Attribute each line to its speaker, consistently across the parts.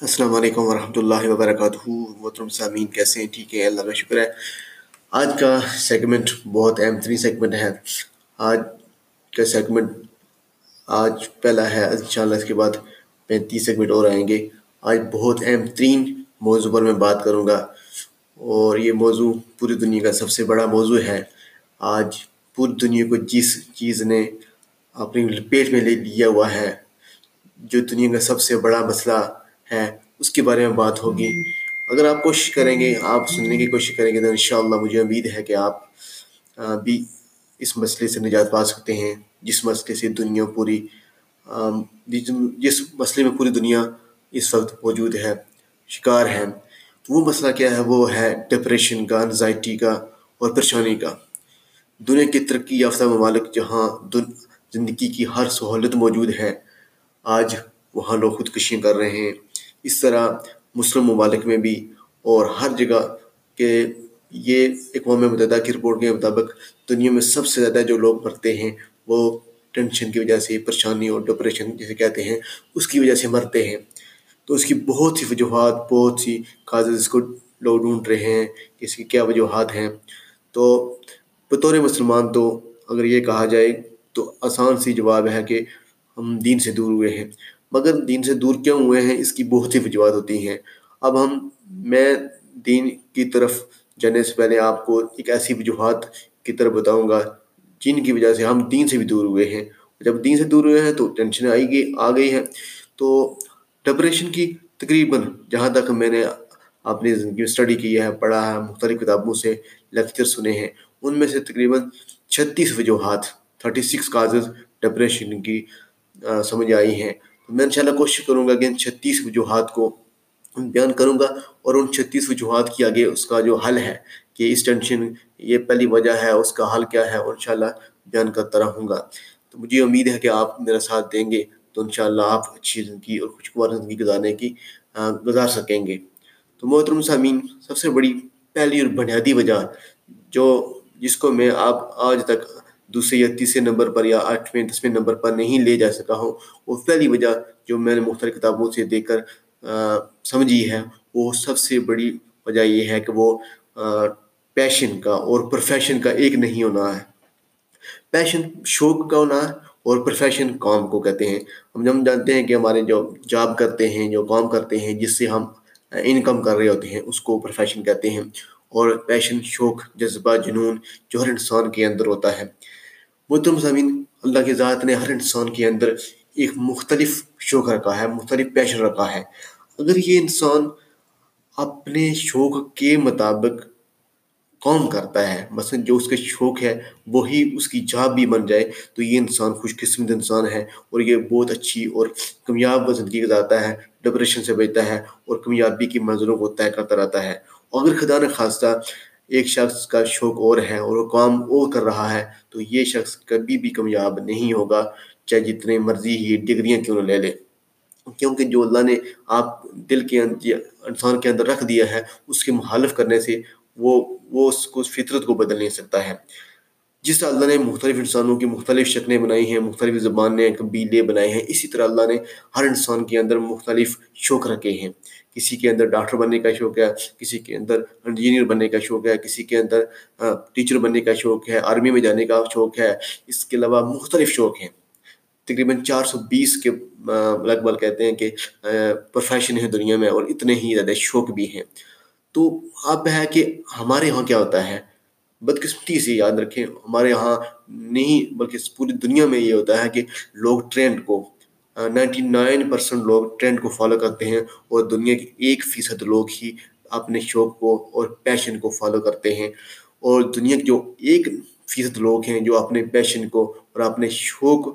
Speaker 1: السلام علیکم ورحمۃ اللہ وبرکاتہ۔ محترم سامعین، کیسے ہیں؟ ٹھیک ہے اللہ کا شکر ہے۔ آج کا سیگمنٹ بہت اہم ترین سیگمنٹ ہے۔ آج کا سیگمنٹ آج پہلا ہے۔ ان شاء اللہ اس کے بعد پینتیس سیگمنٹ اور آئیں گے۔ آج بہت اہم ترین موضوع پر میں بات کروں گا۔ اور یہ موضوع پوری دنیا کا سب سے بڑا موضوع ہے۔ آج پوری دنیا کو جس چیز نے اپنی لپیٹ میں لے لیا ہوا ہے، جو دنیا کا سب سے بڑا مسئلہ ہے، اس کے بارے میں بات ہوگی۔ اگر آپ کوشش کریں گے، آپ سننے کی کوشش کریں گے، تو انشاءاللہ مجھے امید ہے کہ آپ بھی اس مسئلے سے نجات پا سکتے ہیں۔ جس مسئلے سے دنیا پوری جس مسئلے میں پوری دنیا اس وقت موجود ہے، شکار ہے۔ تو وہ مسئلہ کیا ہے؟ وہ ہے ڈپریشن کا انزائٹی کا اور پریشانی کا۔ دنیا کے ترقی یافتہ ممالک جہاں زندگی کی ہر سہولت موجود ہے، آج وہاں لوگ خودکشیاں کر رہے ہیں۔ اس طرح مسلم ممالک میں بھی اور ہر جگہ کہ یہ اقوام متحدہ کی رپورٹ کے مطابق دنیا میں سب سے زیادہ جو لوگ مرتے ہیں وہ ٹینشن کی وجہ سے، پریشانی اور ڈپریشن جسے کہتے ہیں، اس کی وجہ سے مرتے ہیں۔ تو اس کی بہت سی وجوہات، بہت سی کاز کو لوگ ڈھونڈ رہے ہیں کہ اس کی کیا وجوہات ہیں۔ تو بطور مسلمان تو اگر یہ کہا جائے تو آسان سی جواب ہے کہ ہم دین سے دور ہوئے ہیں۔ مگر دین سے دور کیوں ہوئے ہیں؟ اس کی بہت سی وجوہات ہوتی ہیں۔ اب ہم، میں دین کی طرف جانے سے پہلے آپ کو ایک ایسی وجوہات کی طرف بتاؤں گا، جن کی وجہ سے ہم دین سے بھی دور ہوئے ہیں۔ جب دین سے دور ہوئے ہیں تو ٹینشن آئی گئی، آ گئی ہے تو ڈپریشن کی تقریباً جہاں تک میں نے اپنی زندگی میں اسٹڈی کی ہے، پڑھا ہے، مختلف کتابوں سے لیکچر سنے ہیں، ان میں سے تقریباً چھتیس وجوہات، تھرٹی سکس کازز ڈپریشن کی سمجھ آئی ہیں۔ میں انشاءاللہ کوشش کروں گا کہ ان چھتیس وجوہات کو بیان کروں گا اور ان چھتیس وجوہات کی آگے اس کا جو حل ہے کہ اس ٹینشن یہ پہلی وجہ ہے، اس کا حل کیا ہے اور انشاءاللہ بیان کرتا رہوں گا۔ تو مجھے امید ہے کہ آپ میرا ساتھ دیں گے تو انشاءاللہ آپ اچھی زندگی اور خوشگوار زندگی گزارنے کی گزار سکیں گے۔ تو محترم سامین سب سے بڑی پہلی اور بنیادی وجہ جو جس کو میں آپ آج تک دوسرے یا تیسرے نمبر پر یا آٹھویں، دسویں نمبر پر نہیں لے جا سکا ہوں۔ وہ پہلی وجہ جو میں نے مختلف کتابوں سے دیکھ کر سمجھی ہے، وہ سب سے بڑی وجہ یہ ہے کہ وہ پیشن کا اور پروفیشن کا ایک نہیں ہونا ہے۔ پیشن شوق کا ہونا ہے اور پروفیشن کام کو کہتے ہیں۔ ہم جب جانتے ہیں کہ ہمارے جو جاب کرتے ہیں، جو کام کرتے ہیں، جس سے ہم انکم کر رہے ہوتے ہیں، اس کو پروفیشن کہتے ہیں۔ اور پیشن شوق، جذبہ، جنون، جو ہر انسان کے اندر ہوتا ہے۔ محترم زمین اللہ کی ذات نے ہر انسان کے اندر ایک مختلف شوق رکھا ہے، مختلف پیشن رکھا ہے۔ اگر یہ انسان اپنے شوق کے مطابق کام کرتا ہے، مثلا جو اس کا شوق ہے، وہی اس کی جاب بھی بن جائے، تو یہ انسان خوش قسمت انسان ہے اور یہ بہت اچھی اور کامیاب زندگی گزارتا ہے ڈپریشن سے بچتا ہے اور کامیابی کی منظروں کو طے کرتا رہتا ہے۔ اگر خدا نخواستہ ایک شخص کا شوق اور ہے اور وہ کام اور کر رہا ہے، تو یہ شخص کبھی بھی کامیاب نہیں ہوگا، چاہے جتنے مرضی ہی ڈگریاں کیوں نہ لے لے۔ کیونکہ جو اللہ نے آپ دل کے انسان کے اندر رکھ دیا ہے، اس کے مخالف کرنے سے وہ وہ اس کو فطرت کو بدل نہیں سکتا ہے۔ جس طرح اللہ نے مختلف انسانوں کی مختلف شکلیں بنائی ہیں، مختلف زبانیں، قبیلے بنائے ہیں، اسی طرح اللہ نے ہر انسان کے اندر مختلف شوق رکھے ہیں۔ کسی کے اندر ڈاکٹر بننے کا شوق ہے، کسی کے اندر انجینئر بننے کا شوق ہے، کسی کے اندر ٹیچر بننے کا شوق ہے آرمی میں جانے کا شوق ہے، اس کے علاوہ مختلف شوق ہیں۔ تقریباً چار سو بیس کے لگ بھگ کہتے ہیں کہ پروفیشن ہے دنیا میں اور اتنے ہی زیادہ شوق بھی ہیں۔ تو اب ہے کہ ہمارے یہاں کیا ہوتا ہے؟ بدقسمتی سے یاد رکھیں، ہمارے یہاں نہیں بلکہ پوری دنیا میں یہ ہوتا ہے کہ لوگ ٹرینڈ کو نائنٹی نائن پرسینٹ لوگ ٹرینڈ کو فالو کرتے ہیں اور دنیا کے ایک فیصد لوگ ہی اپنے شوق کو اور پیشن کو فالو کرتے ہیں اور دنیا کے جو ایک فیصد لوگ ہیں جو اپنے پیشن کو اور اپنے شوق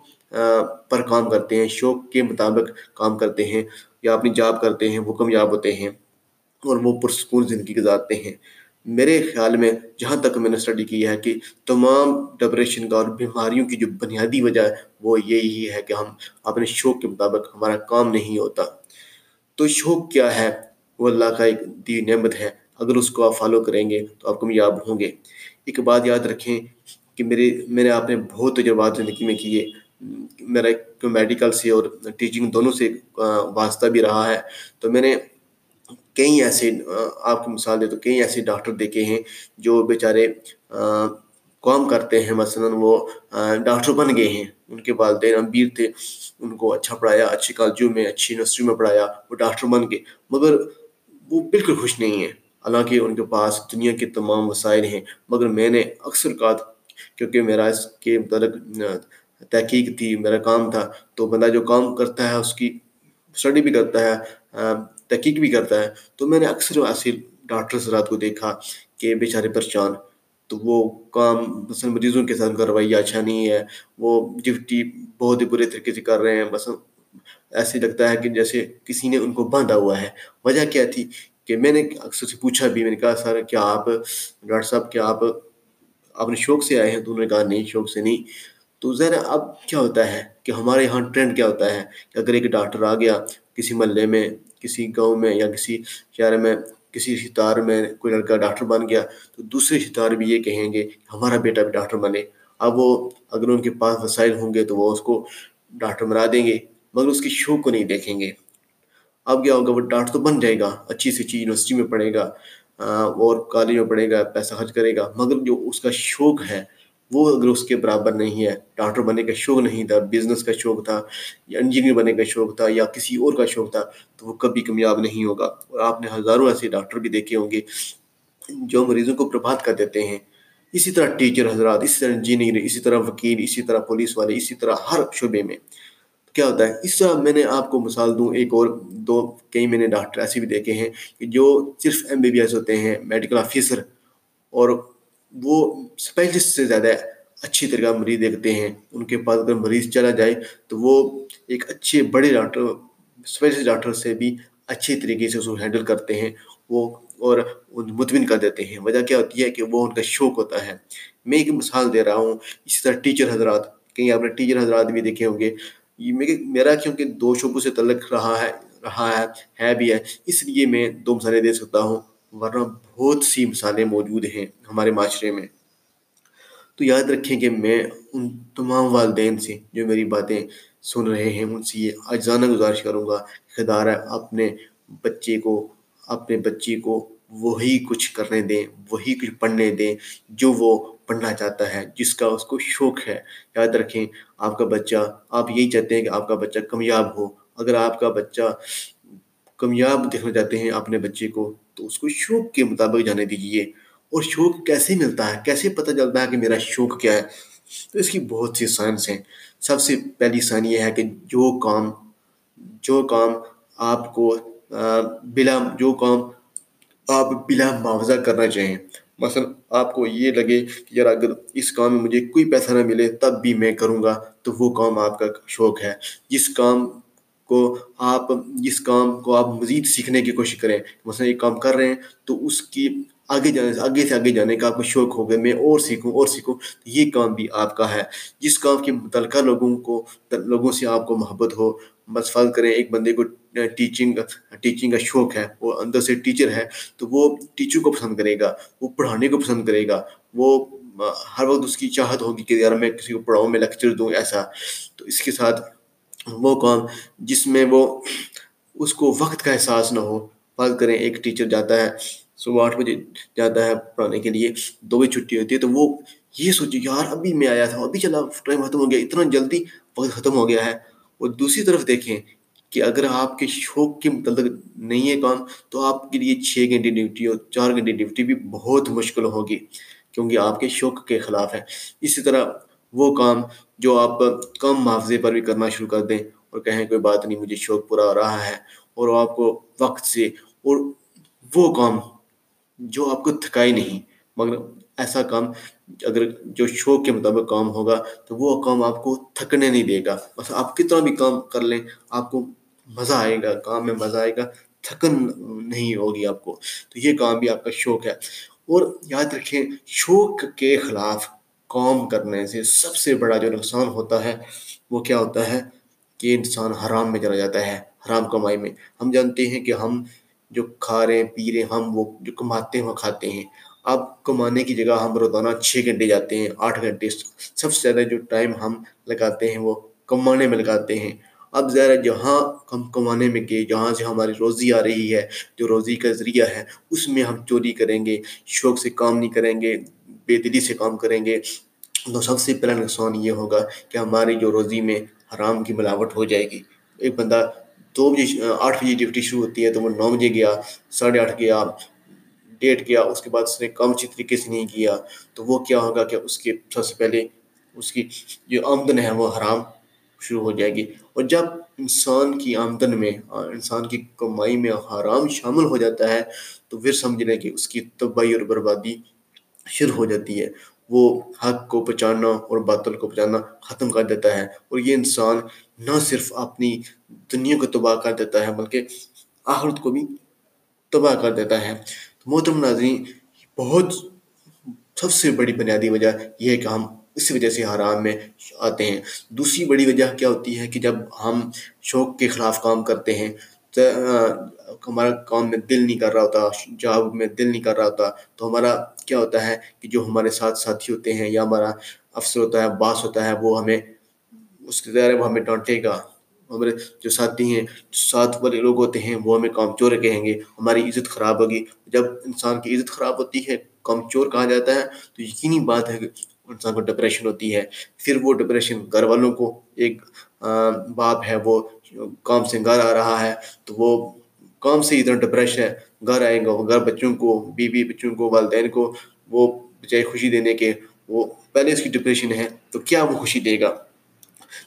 Speaker 1: پر کام کرتے ہیں شوق کے مطابق کام کرتے ہیں یا اپنی جاب کرتے ہیں وہ کامیاب ہوتے ہیں اور وہ پرسکون زندگی گزارتے ہیں میرے خیال میں جہاں تک میں نے اسٹڈی کی ہے کہ تمام ڈپریشن کا اور بیماریوں کی جو بنیادی وجہ ہے وہ یہی ہے کہ ہم اپنے شوق کے مطابق ہمارا کام نہیں ہوتا۔ تو شوق کیا ہے؟ وہ اللہ کا ایک دی نعمت ہے۔ اگر اس کو آپ فالو کریں گے تو آپ کامیاب ہوں گے۔ ایک بات یاد رکھیں کہ میرے، میں نے آپ نے بہت تجربات زندگی میں کیے۔ میرا ایک میڈیکل سے اور ٹیچنگ دونوں سے واسطہ بھی رہا ہے۔ تو میں نے کئی ایسے آپ کو مثال دے تو کئی ایسے ڈاکٹر دیکھے ہیں جو بیچارے کام کرتے ہیں، مثلا وہ ڈاکٹر بن گئے ہیں۔ ان کے والدین امبیر تھے، ان کو اچھا پڑھایا اچھی کالجوں میں، اچھی یونیورسٹی میں پڑھایا، وہ ڈاکٹر بن گئے۔ مگر وہ بالکل خوش نہیں ہیں۔ حالانکہ ان کے پاس دنیا کے تمام وسائل ہیں۔ مگر میں نے اکثر کہا کیونکہ میرا اس کے متعلق تحقیق تھی، میرا کام تھا، تو بندہ جو کام کرتا ہے، اس کی اسٹڈی بھی کرتا ہے تحقیق بھی کرتا ہے۔ تو میں نے اکثر ایسے ڈاکٹر حضرات کو دیکھا کہ بیچارے پریشان، تو وہ کام مثلا مریضوں کے ساتھ ان کا رویہ اچھا نہیں ہے، وہ ڈیوٹی بہت ہی برے طریقے سے کر رہے ہیں۔ مثلا ایسے لگتا ہے کہ جیسے کسی نے ان کو باندھا ہوا ہے۔ وجہ کیا تھی کہ میں نے اکثر سے پوچھا بھی، میں نے کہا، سر، کیا آپ ڈاکٹر صاحب، کیا آپ اپنے شوق سے آئے ہیں تو انہوں نے کہا، نہیں، شوق سے نہیں۔ تو ذرا اب کیا ہوتا ہے کہ ہمارے یہاں ٹرینڈ کیا ہوتا ہے کہ اگر ایک ڈاکٹر آ گیا کسی محلے میں، کسی گاؤں میں یا کسی شہر میں، کسی ستار میں کوئی لڑکا ڈاکٹر بن گیا تو دوسرے ستار بھی یہ کہیں گے ہمارا بیٹا بھی ڈاکٹر بنے۔ اب وہ اگر ان کے پاس وسائل ہوں گے تو وہ اس کو ڈاکٹر بنا دیں گے، مگر اس کی شوق کو نہیں دیکھیں گے۔ اب کیا ہوگا، وہ ڈاکٹر تو بن جائے گا، اچھی سے اچھی یونیورسٹی میں پڑھے گا اور کالج میں پڑھے گا، پیسہ خرچ کرے گا، مگر جو اس کا شوق ہے وہ اگر اس کے برابر نہیں ہے، ڈاکٹر بننے کا شوق نہیں تھا بزنس کا شوق تھا، یا انجینئر بننے کا شوق تھا، یا کسی اور کا شوق تھا، تو وہ کبھی کامیاب نہیں ہوگا۔ اور آپ نے ہزاروں ایسے ڈاکٹر بھی دیکھے ہوں گے جو مریضوں کو پربھات کر دیتے ہیں۔ اسی طرح ٹیچر حضرات، اسی طرح انجینئر اسی طرح وکیل، اسی طرح پولیس والے، اسی طرح ہر شعبے میں۔ کیا ہوتا ہے؟ اس طرح میں نے آپ کو مثال دوں، ایک اور دو، کئی میں نے ڈاکٹر ایسے بھی دیکھے ہیں کہ جو صرف ایم بی بی ایس ہوتے ہیں میڈیکل آفیسر اور وہ اسپیشلسٹ سے زیادہ اچھی طرح مریض دیکھتے ہیں۔ ان کے پاس اگر مریض چلا جائے تو وہ ایک اچھے بڑے ڈاکٹر اسپیشلسٹ ڈاکٹر سے بھی اچھی طریقے سے اس کو ہینڈل کرتے ہیں۔ وہ اور مطمئن کر دیتے ہیں۔ وجہ کیا ہوتی ہے کہ وہ ان کا شوق ہوتا ہے۔ میں ایک مثال دے رہا ہوں۔ اسی طرح ٹیچر حضرات، کہیں آپ نے ٹیچر حضرات بھی دیکھے ہوں گے۔ میرا کیونکہ دو شعبوں سے تعلق رہا ہے رہا ہے ہے بھی ہے۔ اس لیے میں دو مثالیں دے سکتا ہوں۔ ورنہ بہت سی مثالیں موجود ہیں ہمارے معاشرے میں۔ تو یاد رکھیں کہ میں ان تمام والدین سے جو میری باتیں سن رہے ہیں، ان سے یہ اجزانہ گزارش کروں گا خدار ہے اپنے بچے کو، اپنے بچی کو وہی کچھ کرنے دیں، وہی کچھ پڑھنے دیں جو وہ پڑھنا چاہتا ہے، جس کا اس کو شوق ہے۔ یاد رکھیں، آپ کا بچہ، آپ یہی چاہتے ہیں کہ آپ کا بچہ کامیاب ہو۔ اگر آپ کا بچہ کامیاب دیکھنا چاہتے ہیں اپنے بچے کو تو اس کو شوق کے مطابق جانے دیجیے اور شوق کیسے ملتا ہے؟ کیسے پتہ چلتا ہے کہ میرا شوق کیا ہے؟ تو اس کی بہت سی سائنس ہیں۔ سب سے پہلی سائن یہ ہے کہ جو کام جو کام آپ کو بلا، جو کام آپ بلا معاوضہ کرنا چاہیں۔ مثلا آپ کو یہ لگے کہ یار اگر اس کام میں مجھے کوئی پیسہ نہ ملے تب بھی میں کروں گا تو وہ کام آپ کا شوق ہے۔ جس کام کو آپ جس کام کو آپ مزید سیکھنے کی کوشش کریں، مثلا یہ کام کر رہے ہیں، تو اس کی آگے جانے سے، آگے سے آگے جانے کا آپ کو شوق ہوگا، میں اور سیکھوں اور سیکھوں، تو یہ کام بھی آپ کا ہے۔ جس کام کے متعلقہ لوگوں کو، لوگوں سے آپ کو محبت ہو بس فرض کریں ایک بندے کو ٹیچنگ ٹیچنگ کا شوق ہے، وہ اندر سے ٹیچر ہے، تو وہ ٹیچر کو پسند کرے گا، وہ پڑھانے کو پسند کرے گا، وہ ہر وقت اس کی چاہت ہوگی کہ یار میں کسی کو پڑھاؤں، میں لیکچر دوں، ایسا۔ تو اس کے ساتھ وہ کام جس میں وہ اس کو وقت کا احساس نہ ہو۔ فرض کریں، ایک ٹیچر جاتا ہے، صبح آٹھ بجے جاتا ہے پڑھانے کے لیے، دو بجے چھٹی ہوتی ہے، تو وہ یہ سوچے، یار، ابھی میں آیا تھا، ابھی چلا، ٹائم ختم ہو گیا، اتنا جلدی وقت ختم ہو گیا ہے۔ اور دوسری طرف دیکھیں کہ اگر آپ کے شوق کے متعلق نہیں ہے کام، تو آپ کے لیے چھ گھنٹے ڈیوٹی اور چار گھنٹے ڈیوٹی بھی بہت مشکل ہوگی، کیونکہ آپ کے شوق کے خلاف ہے۔ اسی طرح وہ کام جو آپ کم معاوضے پر بھی کرنا شروع کر دیں اور کہیں کوئی بات نہیں، مجھے شوق پورا ہو رہا ہے اور آپ کو وقت سے اور وہ کام جو آپ کو تھکائی نہیں، مگر ایسا کام اگر جو شوق کے مطابق کام ہوگا تو وہ کام آپ کو تھکنے نہیں دے گا۔ بس آپ کتنا بھی کام کر لیں، آپ کو مزہ آئے گا، کام میں مزہ آئے گا، تھکن نہیں ہوگی آپ کو۔ تو یہ کام بھی آپ کا شوق ہے۔ اور یاد رکھیں، شوق کے خلاف کام کرنے سے سب سے بڑا جو نقصان ہوتا ہے، وہ کیا ہوتا ہے کہ انسان حرام میں چلا جاتا ہے، حرام کمائی میں۔ ہم جانتے ہیں کہ ہم جو کھا رہے ہیں پی رہے ہیں ہم وہ جو کماتے ہیں، وہ کھاتے ہیں۔ اب کمانے کی جگہ ہم روزانہ چھ گھنٹے جاتے ہیں، آٹھ گھنٹے۔ سب سے زیادہ جو ٹائم ہم لگاتے ہیں، وہ کمانے میں لگاتے ہیں۔ اب ذرا جہاں ہم کمانے میں گئے، جہاں سے ہماری روزی آ رہی ہے، جو روزی کا ذریعہ ہے، اس میں ہم چوری کریں گے، شوق سے کام نہیں کریں گے بے دلی سے کام کریں گے، تو سب سے پہلا نقصان یہ ہوگا کہ ہماری جو روزی میں حرام کی ملاوٹ ہو جائے گی۔ ایک بندہ دو بجے آٹھ بجے ڈیوٹی شروع ہوتی ہے تو وہ نو بجے گیا، ساڑھے آٹھ گیا، ڈیٹ کیا اس کے بعد اس نے کام اچھی طریقے سے نہیں کیا، تو وہ کیا ہوگا کہ اس کے سب سے پہلے اس کی جو آمدن ہے وہ حرام شروع ہو جائے گی۔ اور جب انسان کی آمدن میں، انسان کی کمائی میں حرام شامل ہو جاتا ہے، تو پھر سمجھ لیں کہ اس کی تباہی اور بربادی شروع ہو جاتی ہے۔ وہ حق کو بچانا اور باطل کو بچانا ختم کر دیتا ہے اور یہ انسان نہ صرف اپنی دنیا کو تباہ کر دیتا ہے بلکہ آخرت کو بھی تباہ کر دیتا ہے۔ محترم ناظرین بہت سب سے بڑی بنیادی وجہ یہ ہے کہ ہم اس وجہ سے حرام میں آتے ہیں۔ دوسری بڑی وجہ کیا ہوتی ہے کہ جب ہم شوق کے خلاف کام کرتے ہیں ہمارا کام میں دل نہیں کر رہا ہوتا، جاب میں دل نہیں کر رہا ہوتا، تو ہمارا کیا ہوتا ہے کہ جو ہمارے ساتھ ساتھی ہوتے ہیں یا ہمارا افسر ہوتا ہے، باس ہوتا ہے، وہ ہمیں، اس کے ذریعے وہ ہمیں ڈانٹے گا۔ ہمارے جو ساتھی ہیں، جو ساتھ والے لوگ ہوتے ہیں، وہ ہمیں کام چور کہیں گے، ہماری عزت خراب ہوگی۔ جب انسان کی عزت خراب ہوتی ہے، کام چور کہا جاتا ہے، تو یقینی بات ہے کہ انسان کو ڈپریشن ہوتی ہے۔ پھر وہ ڈپریشن گھر والوں کو ایک باپ ہے، وہ کام سے گھر آ رہا ہے، تو وہ کام سے اتنا ڈپریش ہے۔ گھر آئیں گا، وہ گھر بچوں کو، بیوی بچوں کو، والدین کو وہ بچائے خوشی دینے کے وہ پہلے اس کی ڈپریشن ہے، تو کیا وہ خوشی دے گا؟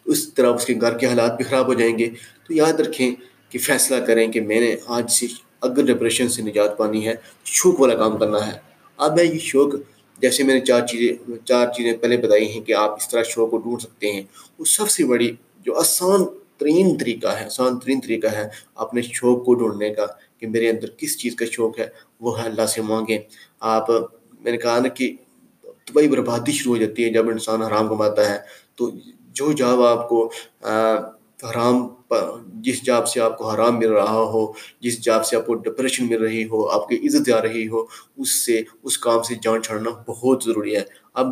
Speaker 1: اس طرح اس کے گھر کے حالات بھی خراب ہو جائیں گے۔ تو یاد رکھیں کہ فیصلہ کریں کہ میں نے آج سے اگر ڈپریشن سے نجات پانی ہے، شوق والا کام کرنا ہے۔ اب ہے یہ شوق، جیسے میں نے چار چیزیں چار چیزیں پہلے بتائی ہیں کہ آپ اس طرح شوق کو ڈھونڈ سکتے ہیں۔ وہ سب سے بڑی، جو آسان ترین طریقہ ہے آسان ترین طریقہ ہے اپنے شوق کو ڈھونڈنے کا کہ میرے اندر کس چیز کا شوق ہے، وہ ہے اللہ سے مانگیں۔ آپ، میں نے کہا نا کہ طبعی بربادی شروع ہو جاتی ہے جب انسان حرام کماتا ہے۔ تو جو جاب آپ کو حرام جس جاب سے آپ کو حرام مل رہا ہو، جس جاب سے آپ کو ڈپریشن مل رہی ہو، آپ کی عزت جا رہی ہو، اس سے، اس کام سے جان چھڑنا بہت ضروری ہے۔ اب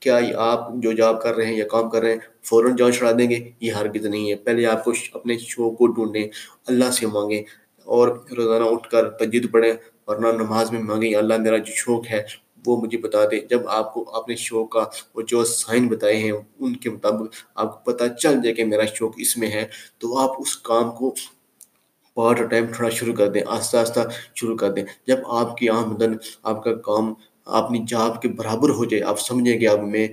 Speaker 1: کیا آپ جو جاب کر رہے ہیں یا کام کر رہے ہیں، فوراً جان چھڑا دیں گے، یہ ہرگز نہیں ہے۔ پہلے آپ کو اپنے شوق کو ڈھونڈیں، اللہ سے مانگیں اور روزانہ اٹھ کر تجد پڑھیں ورنہ نماز میں مانگیں۔ اللہ میرا جو شوق ہے، وہ مجھے بتا دے۔ جب آپ کو اپنے شوق کا وہ جو سائن بتائے ہیں، ان کے مطابق آپ کو پتہ چل جائے کہ میرا شوق اس میں ہے، تو آپ اس کام کو پارٹ ٹائم تھوڑا شروع کر دیں، آہستہ آہستہ شروع کر دیں۔ جب آپ کی آمدن، آپ کا کام اپنی جاب کے برابر ہو جائے، آپ سمجھیں کہ اب میں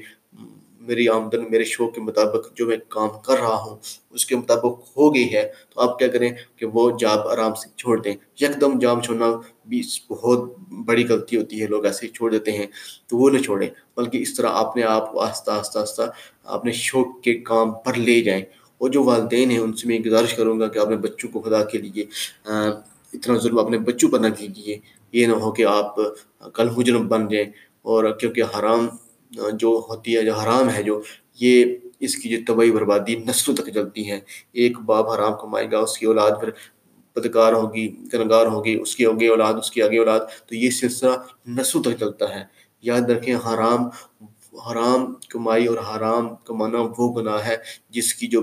Speaker 1: میری آمدن، میرے شوق کے مطابق جو میں کام کر رہا ہوں، اس کے مطابق ہو گئی ہے، تو آپ کیا کریں کہ وہ جاب آرام سے چھوڑ دیں۔ یک دم جاب چھوڑنا بھی بہت بڑی غلطی ہوتی ہے، لوگ ایسے ہی چھوڑ دیتے ہیں، تو وہ نہ چھوڑیں۔ بلکہ اس طرح اپنے آپ کو آہستہ آہستہ آہستہ اپنے شوق کے کام پر لے جائیں۔ اور جو والدین ہیں، ان سے میں گزارش کروں گا کہ اپنے بچوں کو خدا کے لیے اتنا ظلم اپنے بچوں پر نہ کیجیے۔ یہ نہ ہو کہ آپ کل مجرم بن جائیں اور کیونکہ حرام جو ہوتی ہے، جو حرام ہے، جو یہ اس کی جو طبعی بربادی نسلوں تک چلتی ہے ایک باپ حرام کمائے گا، اس کی اولاد پھر بدکار ہوگی گنگار ہوگی، اس کی آگے اولاد، اس کی آگے اولاد۔ تو یہ سلسلہ نسلوں تک چلتا ہے۔ یاد رکھیں، حرام حرام کمائی اور حرام کمانا وہ گناہ ہے جس کی جو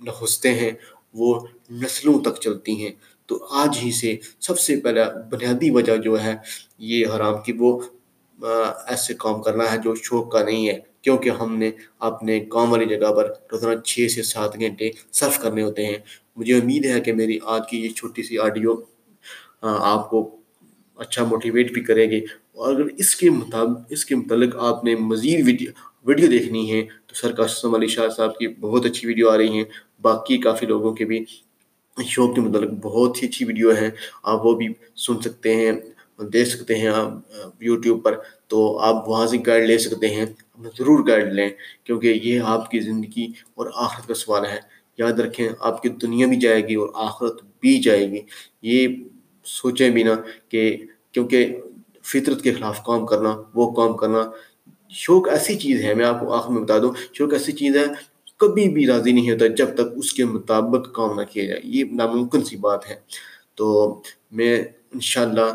Speaker 1: نخستیں ہیں، وہ نسلوں تک چلتی ہیں۔ تو آج ہی سے سب سے پہلا بنیادی وجہ جو ہے یہ حرام کی وہ ایسے کام کرنا ہے جو شوق کا نہیں ہے، کیونکہ ہم نے اپنے کام والی جگہ پر روزانہ چھ سے سات گھنٹے صرف کرنے ہوتے ہیں۔ مجھے امید ہے کہ میری آج کی یہ چھوٹی سی آڈیو آپ کو اچھا موٹیویٹ بھی کرے گی۔ اور اگر اس کے مطابق اس کے متعلق آپ نے مزید ویڈیو ویڈیو دیکھنی ہے تو سر قاسم علی شاہ صاحب کی بہت اچھی ویڈیو آ رہی ہیں باقی کافی لوگوں کے بھی شوق کے متعلق بہت ہی اچھی ویڈیو ہیں آپ وہ بھی سن سکتے ہیں، دیکھ سکتے ہیں آپ، یوٹیوب پر، تو آپ وہاں سے گائیڈ لے سکتے ہیں ضرور گائیڈ لیں، کیونکہ یہ آپ کی زندگی اور آخرت کا سوال ہے۔ یاد رکھیں، آپ کی دنیا بھی جائے گی اور آخرت بھی جائے گی۔ یہ سوچیں بھی نا کہ کیونکہ فطرت کے خلاف کام کرنا، وہ کام کرنا شوق ایسی چیز ہے، میں آپ کو آخر میں بتا دوں، شوق ایسی چیز ہے کبھی بھی راضی نہیں ہوتا جب تک اس کے مطابق کام نہ کیا جائے۔ یہ ناممکن سی بات ہے۔ تو میں انشاءاللہ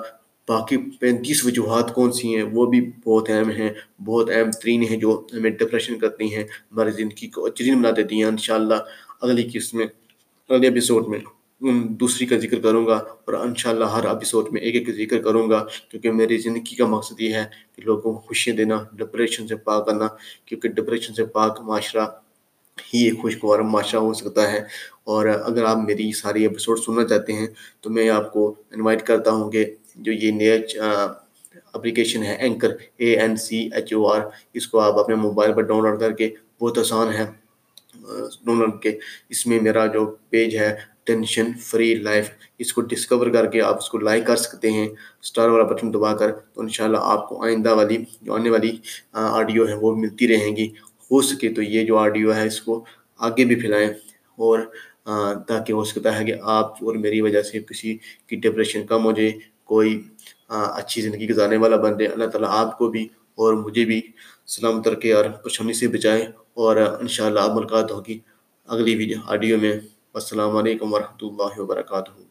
Speaker 1: باقی پینتیس وجوہات کون سی ہیں وہ بھی بہت اہم ہیں، بہت اہم ترین ہیں جو ہمیں ڈپریشن کرتی ہیں، ہماری زندگی کو اچرین بنا دیتی ہیں۔ انشاءاللہ اگلی قسط میں، اگلے ایپیسوڈ میں ان دوسری کا ذکر کروں گا اور انشاءاللہ ہر ایپیسوڈ میں ایک ایک ذکر کروں گا، کیونکہ میری زندگی کا مقصد یہ ہے کہ لوگوں کو خوشیاں دینا ڈپریشن سے پاک کرنا، کیونکہ ڈپریشن سے پاک معاشرہ ہی ایک خوشگوار معاشرہ ہو سکتا ہے۔ اور اگر آپ میری ساری ایپیسوڈ سننا چاہتے ہیں، تو میں آپ کو انوائٹ کرتا ہوں کہ جو یہ نیا اپلیکیشن ہے anchor A N C H O R اس کو آپ اپنے موبائل پر ڈاؤن لوڈ کر کے بہت آسان ہے۔ ڈاؤن لوڈ کے، اس میں میرا جو پیج ہے ٹینشن فری لائف اس کو ڈسکور کر کے آپ اس کو لائک کر سکتے ہیں۔ اسٹار والا بٹن دبا کر، تو انشاءاللہ آپ کو آئندہ والی، جو آنے والی آڈیو ہے، وہ ملتی رہیں گی۔ ہو سکے تو یہ جو آڈیو ہے اس کو آگے بھی پھیلائیں اور تاکہ ہو سکتا ہے کہ آپ اور میری وجہ سے کسی کی ڈپریشن کم ہو جائے، کوئی اچھی زندگی گزارنے والا بن جائے۔ اللہ تعالیٰ آپ کو بھی اور مجھے بھی سلامت رکھے اور پریشانی سے بچائے۔ اور انشاءاللہ اب ملاقات ہوگی اگلی ویڈیو، آڈیو میں۔ السلام علیکم ورحمۃ اللہ وبرکاتہ۔